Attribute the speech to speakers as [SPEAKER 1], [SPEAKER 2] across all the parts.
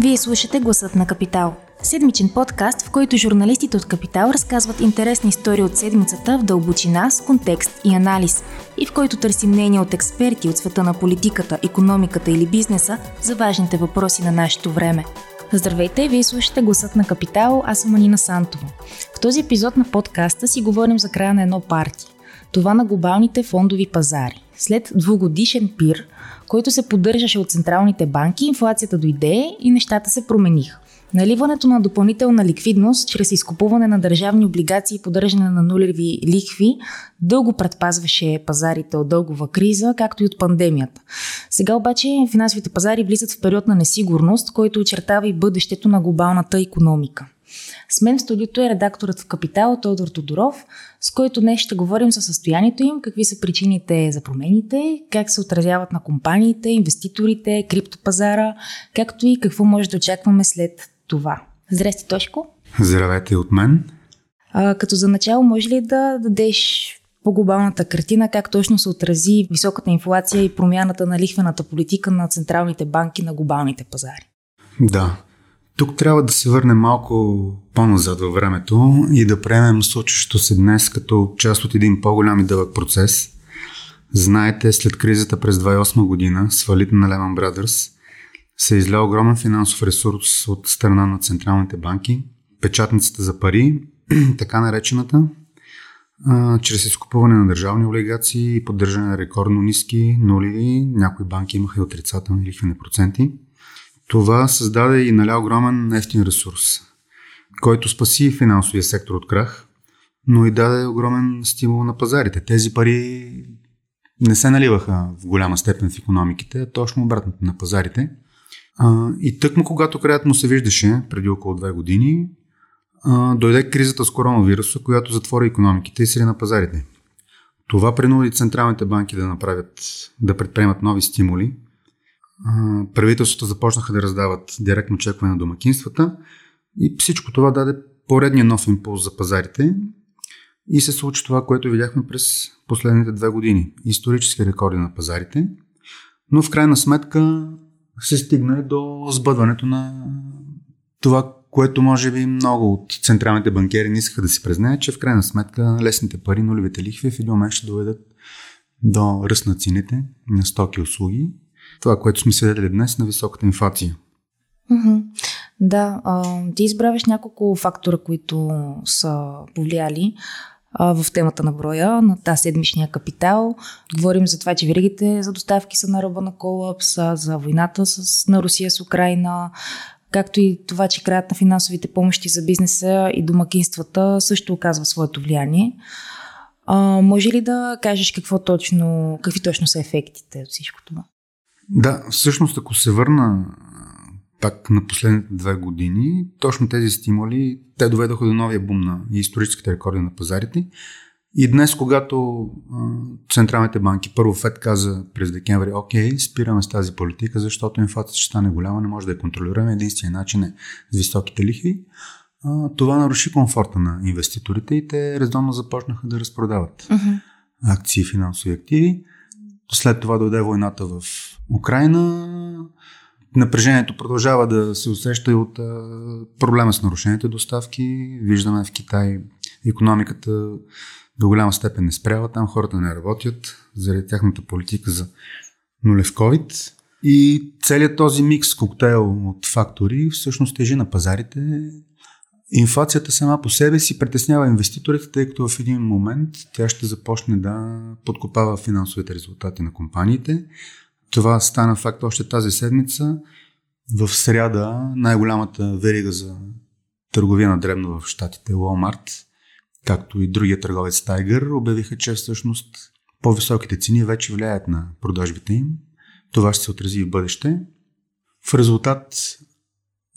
[SPEAKER 1] Вие слушате Гласът на Капитал. Седмичен подкаст, в който журналистите от Капитал разказват интересни истории от седмицата в дълбочина, с контекст и анализ, и в който търсим мнение от експерти от света на политиката, економиката или бизнеса за важните въпроси на нашето време. Здравейте, вие слушате Гласът на Капитал, аз съм Анина Сантова. В този епизод на подкаста си говорим за края на едно парти. Това на глобалните фондови пазари. След двугодишен пир, който се поддържаше от централните банки, инфлацията дойде и нещата се промениха. Наливането на допълнителна ликвидност чрез изкупуване на държавни облигации и поддържане на нулеви лихви дълго предпазваше пазарите от дългова криза, както и от пандемията. Сега обаче финансовите пазари влизат в период на несигурност, който очертава и бъдещето на глобалната економика. С мен в студиото е редакторът в Капитал Тодор Тодоров, с който днес ще говорим за състоянието им, какви са причините за промените, как се отразяват на компаниите, инвеститорите, криптопазара, както и какво може да очакваме след това. Здрасти, Тошко!
[SPEAKER 2] Здравейте от мен!
[SPEAKER 1] А, като за начало, може ли да дадеш по глобалната картина, как точно се отрази високата инфлация и промяната на лихвената политика на централните банки на глобалните пазари?
[SPEAKER 2] Да, тук трябва да се върнем малко по-назад във времето и да приемем случващото се днес като част от един по-голям и дълъг процес. Знаете, след кризата през 2008 година, свалите на Lehman Brothers, се е изля огромен финансов ресурс от страна на централните банки, печатницата за пари, така наречената, чрез изкупуване на държавни облигации и поддържане на рекордно ниски, нулеви, някои банки имаха и отрицателни лихвени проценти – това създаде и наля огромен нефтин ресурс, който спаси финансовия сектор от крах, но и даде огромен стимул на пазарите. Тези пари не се наливаха в голяма степен в економиките, а точно обратното на пазарите. И тъкмо когато краят му се виждаше, преди около две години, дойде кризата с коронавируса, която затвори економиките и сри на пазарите. Това принуди централните банки да направят, да предприемат нови стимули – правителството започнаха да раздават директно чекове на домакинствата и всичко това даде поредния нов импулс за пазарите. И се случи това, което видяхме през последните две години. Исторически рекорди на пазарите, но в крайна сметка се стигна до сбъдването на това, което може би много от централните банкери не искаха да си признаят, че в крайна сметка лесните пари, нулевите лихви в един момент ще доведат до ръст на цените на стоки и услуги това, което сме свидетели днес на високата инфлация.
[SPEAKER 1] Да, ти избравяш няколко фактора, които са повлияли в темата на броя на тази седмичния капитал. Говорим за това, че веригите за доставки са на ръба на колапс, за войната с, на Русия с Украина, както и това, че краят на финансовите помощи за бизнеса и домакинствата също оказва своето влияние. А, може ли да кажеш какво точно, какви точно са ефектите от всичко това?
[SPEAKER 2] Да, всъщност ако се върна пак на последните две години, точно тези стимули, те доведоха до новия бум на историческите рекорди на пазарите. И днес, когато а, централните банки, първо ФЕД каза през декември, окей, спираме с тази политика, защото инфлацията ще стане голяма, не може да я контролираме, единственият начин е с високите лихви, а, това наруши комфорта на инвеститорите и те резонно започнаха да разпродават uh-huh. акции и финансови активи. След това дойде войната в Украина. Напрежението продължава да се усеща и от проблема с нарушените доставки. Виждаме в Китай економиката до голяма степен не спрява. Там хората не работят заради тяхната политика за нулев COVID. И целият този микс, коктейл от фактори, всъщност тежи на пазарите. Инфлацията сама по себе си притеснява инвеститорите, тъй като в един момент тя ще започне да подкопава финансовите резултати на компаниите. Това стана факт още тази седмица. В сряда най-голямата верига за търговия на дребно в Штатите, Walmart, както и другия търговец Tiger, обявиха, че всъщност по-високите цени вече влияят на продажбите им. Това ще се отрази в бъдеще. В резултат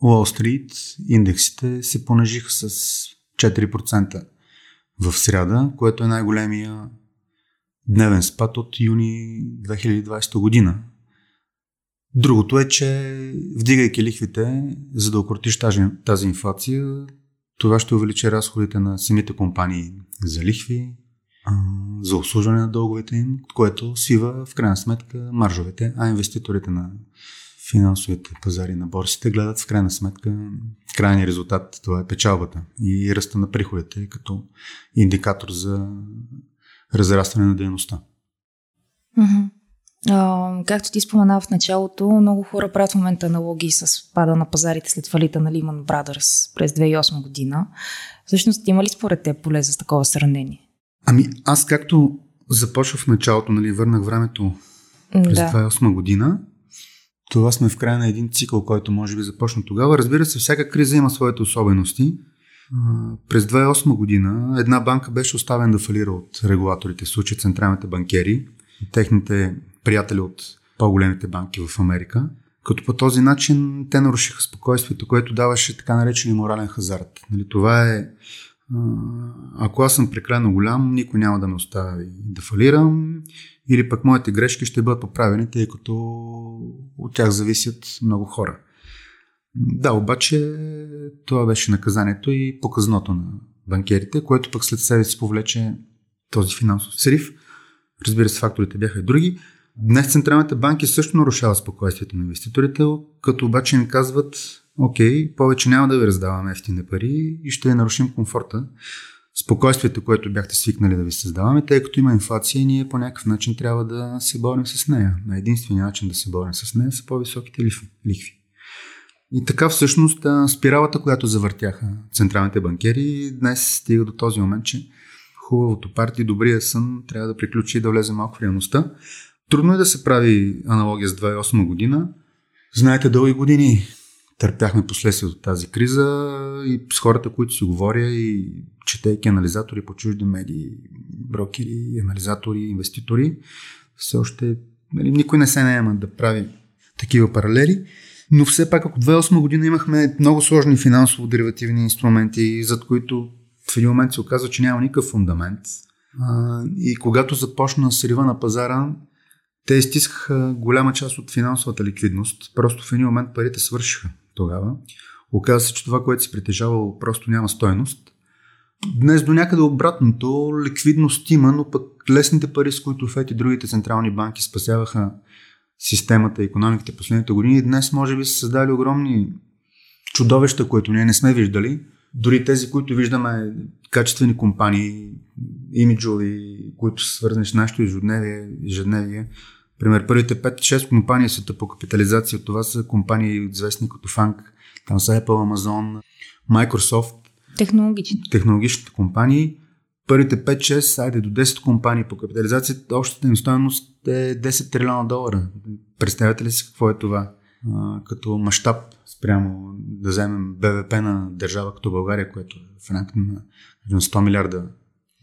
[SPEAKER 2] Уолл Стрит индексите се понежиха с 4% в сряда, което е най-големия дневен спад от юни 2020 година. Другото е, че вдигайки лихвите, за да окрутиш тази, тази инфлация, това ще увеличи разходите на самите компании за лихви, за обслужване на дълговете им, което свива в крайна сметка маржовете, а инвеститорите на финансовите пазари на борсите гледат в крайна сметка крайния резултат, това е печалбата и ръста на приходите като индикатор за разрастване на дейността.
[SPEAKER 1] Mm-hmm. А, както ти спомена в началото, много хора правят в момента аналогии с пада на пазарите след фалита на Lehman Brothers през 2008 година. Всъщност има ли според теб поле за такова сравнение?
[SPEAKER 2] Ами аз както започвах в началото, нали, върнах времето през да. 2008 година, това сме в края на един цикъл, който може би започна тогава. Разбира се, всяка криза има своите особености. През 2008 година една банка беше оставена да фалира от регулаторите, в случай централните банкери и техните приятели от по-големите банки в Америка. Като по този начин те нарушиха спокойствието, което даваше така наречен морален хазарт. Нали, това е ако аз съм прекалено голям, никой няма да ме остави да фалирам или пък моите грешки ще бъдат поправени, тъй като от тях зависят много хора. Да, обаче това беше наказанието и показното на банкерите, което пък след себе си повлече този финансов срив. Разбира се, факторите бяха и други. Днес централните банки също нарушават спокойствието на инвеститорите, като обаче им казват, окей, повече няма да ви раздаваме ефтини пари и ще нарушим комфорта, спокойствието, което бяхте свикнали да ви създаваме, тъй като има инфлация ние по някакъв начин трябва да се борим с нея. На единствения начин да се борим с нея са по-високите лихви. И така всъщност спиралата, която завъртяха централните банкери, днес стига до този момент, че хубавото парти, добрия сън трябва да приключи и да влезе малко в реалността. Трудно е да се прави аналогия с 2008 година. Знаете, дълги години търпяхме последствия от тази криза и с хората, които си говоря и четейки анализатори по чужди медии, брокери, анализатори, инвеститори, все още нали, никой не се наема да прави такива паралели. Но все пак, ако 2008 година имахме много сложни финансово-деривативни инструменти, зад които в един момент се оказва, че няма никакъв фундамент. и когато започна срива на пазара, те изтискаха голяма част от финансовата ликвидност. Просто в един момент парите свършиха тогава. Оказва се, че това, което си притежавал, просто няма стойност. Днес до някъде обратното, ликвидност има, но пък лесните пари, с които ФЕД и другите централни банки спасяваха системата и економиките последните години, днес може би са създали огромни чудовища, които ние не сме виждали. Дори тези, които виждаме качествени компании, имиджови, които са свързани с нашето ежедневие, ежедневие. Пример, първите 5-6 компании света по капитализация, това са компании известни като Funk, там са Apple, Amazon, Microsoft.
[SPEAKER 1] Технологични.
[SPEAKER 2] Технологичните компании. Първите 5-6, айде до 10 компании по капитализация, общата им стоеност е 10 трилиона долара. Представете ли си какво е това? А, като мащаб спрямо да вземем БВП на държава като България, което е в рамките на 100 милиарда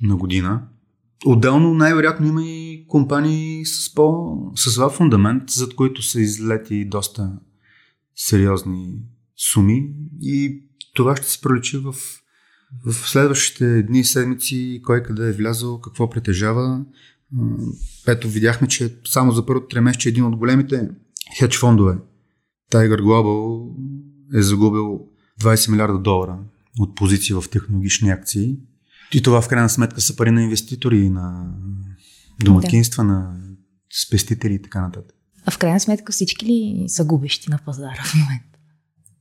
[SPEAKER 2] на година. Отделно най-вероятно има и компании с, по, с това фундамент, зад които са излети доста сериозни суми и това ще се проличи в, в следващите дни и седмици, кой къде е влязъл, какво притежава. Ето видяхме, че само за първото тремесечие един от големите хедж фондове, Tiger Global, е загубил 20 милиарда долара от позиции в технологични акции. И това в крайна сметка са пари на инвеститори, на домакинства, да. на спестители и така нататък.
[SPEAKER 1] А в крайна сметка всички ли са губещи на пазара в момента?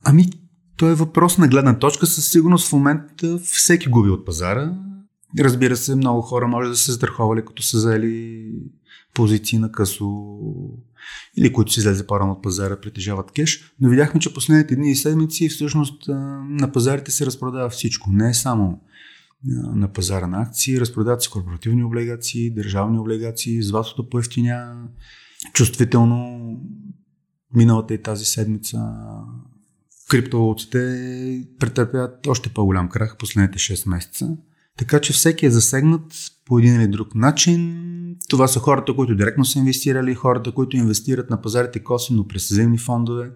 [SPEAKER 2] Ами, то е въпрос на гледна точка. Със сигурност в момента всеки губи от пазара. Разбира се, много хора може да се страховали, като са заели позиции на късо или които си излезе по-рано от пазара, притежават кеш. Но видяхме, че последните дни и седмици всъщност на пазарите се разпродава всичко. Не е само на пазара на акции, разпродават се корпоративни облигации, държавни облигации, златото поевтиня. Чувствително миналата и тази седмица криптовалутите претърпяват още по-голям крах последните 6 месеца. Така че всеки е засегнат по един или друг начин. Това са хората, които директно са инвестирали, хората, които инвестират на пазарите косвено през земни фондове,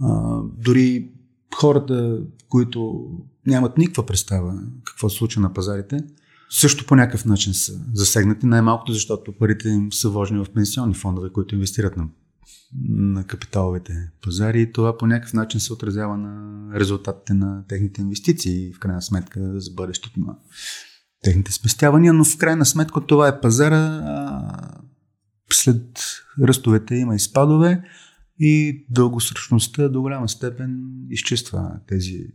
[SPEAKER 2] а, дори хората, които нямат никаква представа какво се случва на пазарите, също по някакъв начин са засегнати, най-малкото защото парите им са вложени в пенсионни фондове, които инвестират на, на капиталовите пазари и това по някакъв начин се отразява на резултатите на техните инвестиции в крайна сметка за бъдещето на техните спестявания, но в крайна сметка това е пазара. А, след ръстовете има и спадове и дългосрочността до голяма степен изчиства тези,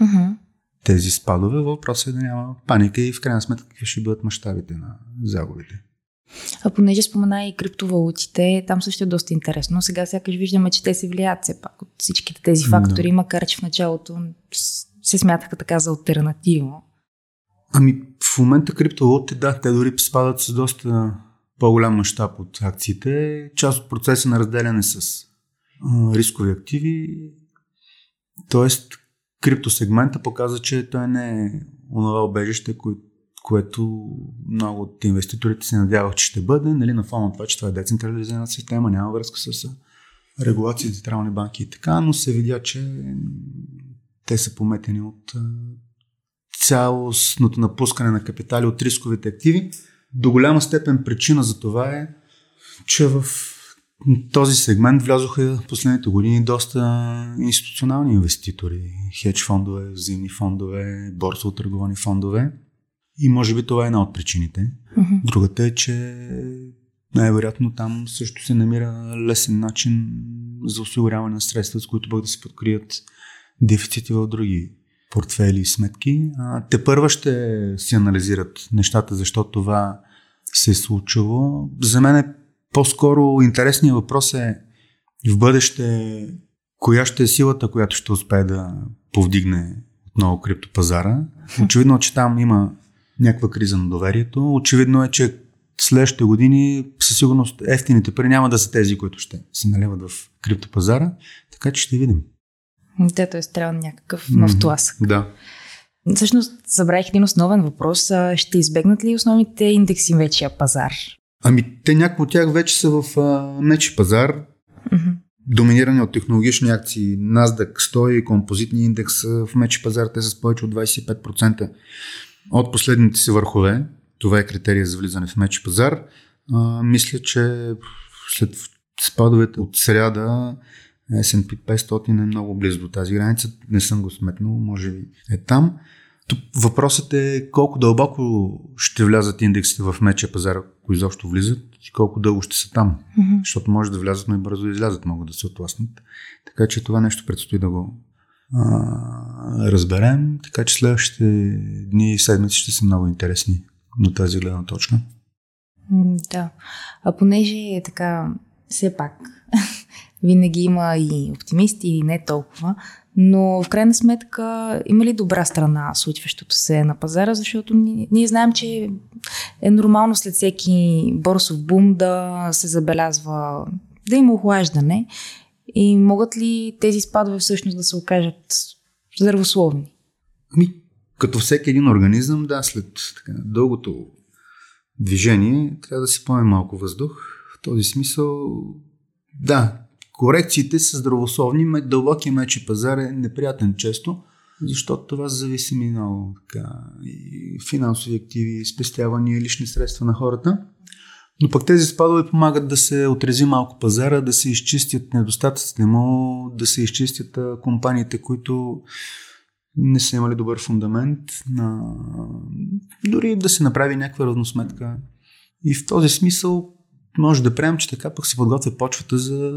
[SPEAKER 1] Mm-hmm.
[SPEAKER 2] тези спадове. Въпросът е да няма паника и в крайна сметка какви ще бъдат мащабите на загубите.
[SPEAKER 1] А понеже спомена и криптовалутите, там също е доста интересно. Сега сякаш виждаме, че те се влияят все пак от всичките тези фактори,
[SPEAKER 2] Да.
[SPEAKER 1] макар че в началото се смятаха така за альтернатива.
[SPEAKER 2] Ами в момента криптовалутите, да, те дори спадат с доста по-голям мащаб от акциите. Част от процеса на разделяне с рискови активи. Тоест, криптосегмента показва, че той не е онова обежище, кое, което много от инвеститорите се надявах, че ще бъде, нали, на фона на това, че това е децентрализирана система, няма връзка с регулации, централни банки и така, но се видя, че те са пометени от цялостното напускане на капитали от рисковите активи. До голяма степен причина за това е, че в този сегмент влязоха последните години доста институционални инвеститори, хедж фондове, взаимни фондове, борсово търговани фондове. И може би това е една от причините. Другата е, че най-вероятно там също се намира лесен начин за осигуряване на средства, с които могат да се подкрият дефицити в други портфели и сметки. А, те първа ще си анализират нещата, защо това се е случило. За мен е по-скоро интересният въпрос е в бъдеще коя ще е силата, която ще успее да повдигне отново криптопазара. Очевидно, че там има някаква криза на доверието. Очевидно е, че следващите години със сигурност ефтините пари няма да са тези, които ще се наливат в криптопазара, така че ще видим.
[SPEAKER 1] Да, т.е. трябва някакъв нов тласък.
[SPEAKER 2] Да.
[SPEAKER 1] Всъщност, забравих един основен въпрос. Ще избегнат ли основните индекси вечия пазар?
[SPEAKER 2] Ами, те някои от тях вече са в а, мечи пазар,
[SPEAKER 1] Мгм.
[SPEAKER 2] доминирани от технологични акции. NASDAQ 100 и композитни индекс в мечи пазар, те са с повече от 25% от последните си върхове. Това е критерия за влизане в мечи пазар. А, мисля, че след спадовете от сряда S&P 500 е много близо до тази граница. Не съм го сметнал, може би е там. Тук въпросът е колко дълбоко ще влязат индексите в меча пазара, ако изобщо влизат, и колко дълго ще са там.
[SPEAKER 1] Мгм.
[SPEAKER 2] Защото може да влязат, но и бързо излязат, могат да се отласнат. Така че това нещо предстои да го а, разберем. Така че следващите дни и седмици ще са много интересни на тази гледна точка.
[SPEAKER 1] Да. А понеже е така, все пак, винаги има и оптимисти, и не толкова, но в крайна сметка има ли добра страна случващото се на пазара, защото ние, ние знаем, че е нормално след всеки борсов бум да се забелязва, да има охлаждане и могат ли тези спадове всъщност да се окажат здравословни?
[SPEAKER 2] Ами, като всеки един организъм, да, след така, дългото движение, трябва да си поеме малко въздух. В този смисъл, да, корекциите са здравословни, дълбокия мечи пазар е неприятен често, защото това зависи много така, и финансови активи, спестявания, лични средства на хората. Но пък тези спадове помагат да се отрези малко пазара, да се изчистят недостатъците му, да се изчистят компаниите, които не са имали добър фундамент, на... дори да се направи някаква равносметка. И в този смисъл може да приемем, че така пък се подготвя почвата за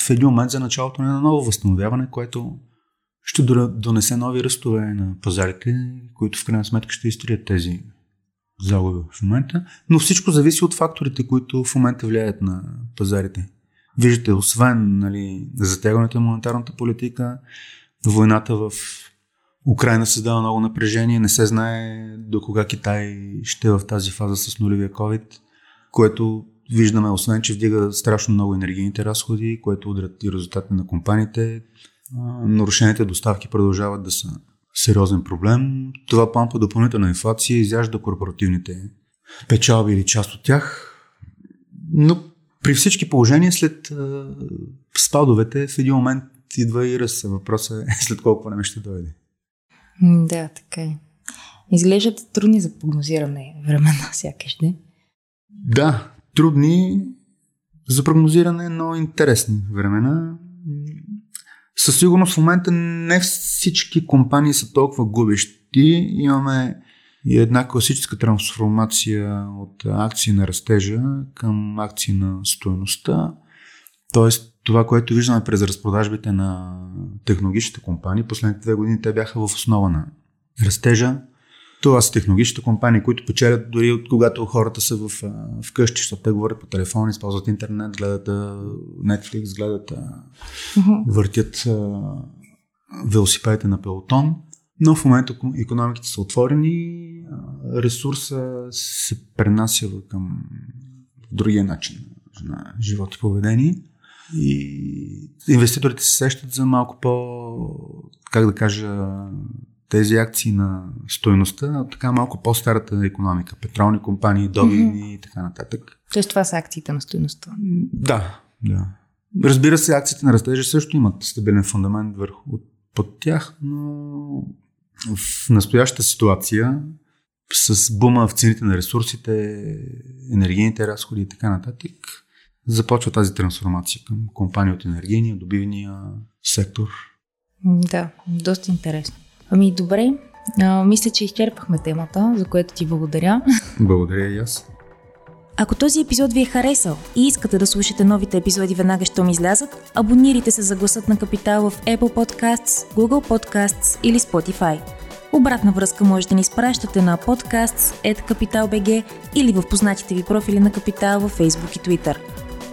[SPEAKER 2] в един момент за началото на ново възстановяване, което ще донесе нови ръстове на пазарите, които в крайна сметка ще изтрият тези загуби в момента. Но всичко зависи от факторите, които в момента влияят на пазарите. Виждате, освен нали, затягането на монетарната политика, войната в Украина създава много напрежение, не се знае до кога Китай ще е в тази фаза с нулевия COVID, което виждаме, освен че вдига страшно много енергийните разходи, което удрят и резултатите на компаниите. Нарушените доставки продължават да са сериозен проблем. Това пампа допълнителна инфлация, изяжда корпоративните печалби или част от тях. Но при всички положения след а, спадовете в един момент идва и ръст. Въпросът е след колко време ще дойде.
[SPEAKER 1] Да, така е. Изглеждат трудни за прогнозиране времена, сякаш, не?
[SPEAKER 2] Да, трудни за прогнозиране, но интересни времена. Със сигурност в момента не всички компании са толкова губещи. Имаме и една класическа трансформация от акции на растежа към акции на стоеността. Тоест, това, което виждаме през разпродажбите на технологичните компании, последните две години те бяха в основа на растежа. Това са технологичните компании, които печелят дори от когато хората са в, в къщи, защото те говорят по телефон, използват интернет, гледат Netflix, гледат, uh-huh. въртят велосипедите на пелотон. Но в момента економиките са отворени, ресурса се пренася към другия начин на живот и поведение. И инвеститорите се сещат за малко по, как да кажа, тези акции на стоеността, така малко по-старата економика, петролни компании, добивни mm-hmm. и така нататък.
[SPEAKER 1] Тоест това са акциите на стоеността?
[SPEAKER 2] Да, да. Разбира се, акциите на растежа също имат стабилен фундамент върху под тях, но в настоящата ситуация с бума в цените на ресурсите, енергийните разходи и така нататък, започва тази трансформация към компании от енергийния, добивния сектор.
[SPEAKER 1] Да, доста интересно. Ами добре, а, мисля, че изчерпахме темата, за което ти благодаря.
[SPEAKER 2] Благодаря и аз.
[SPEAKER 1] Ако този епизод ви е харесал и искате да слушате новите епизоди веднага, щом излязат, абонирайте се за гласът на Капитал в Apple Podcasts, Google Podcasts или Spotify. Обратна връзка можете да ни изпращате на podcasts.capital.bg или в познатите ви профили на Капитал във Facebook и Twitter.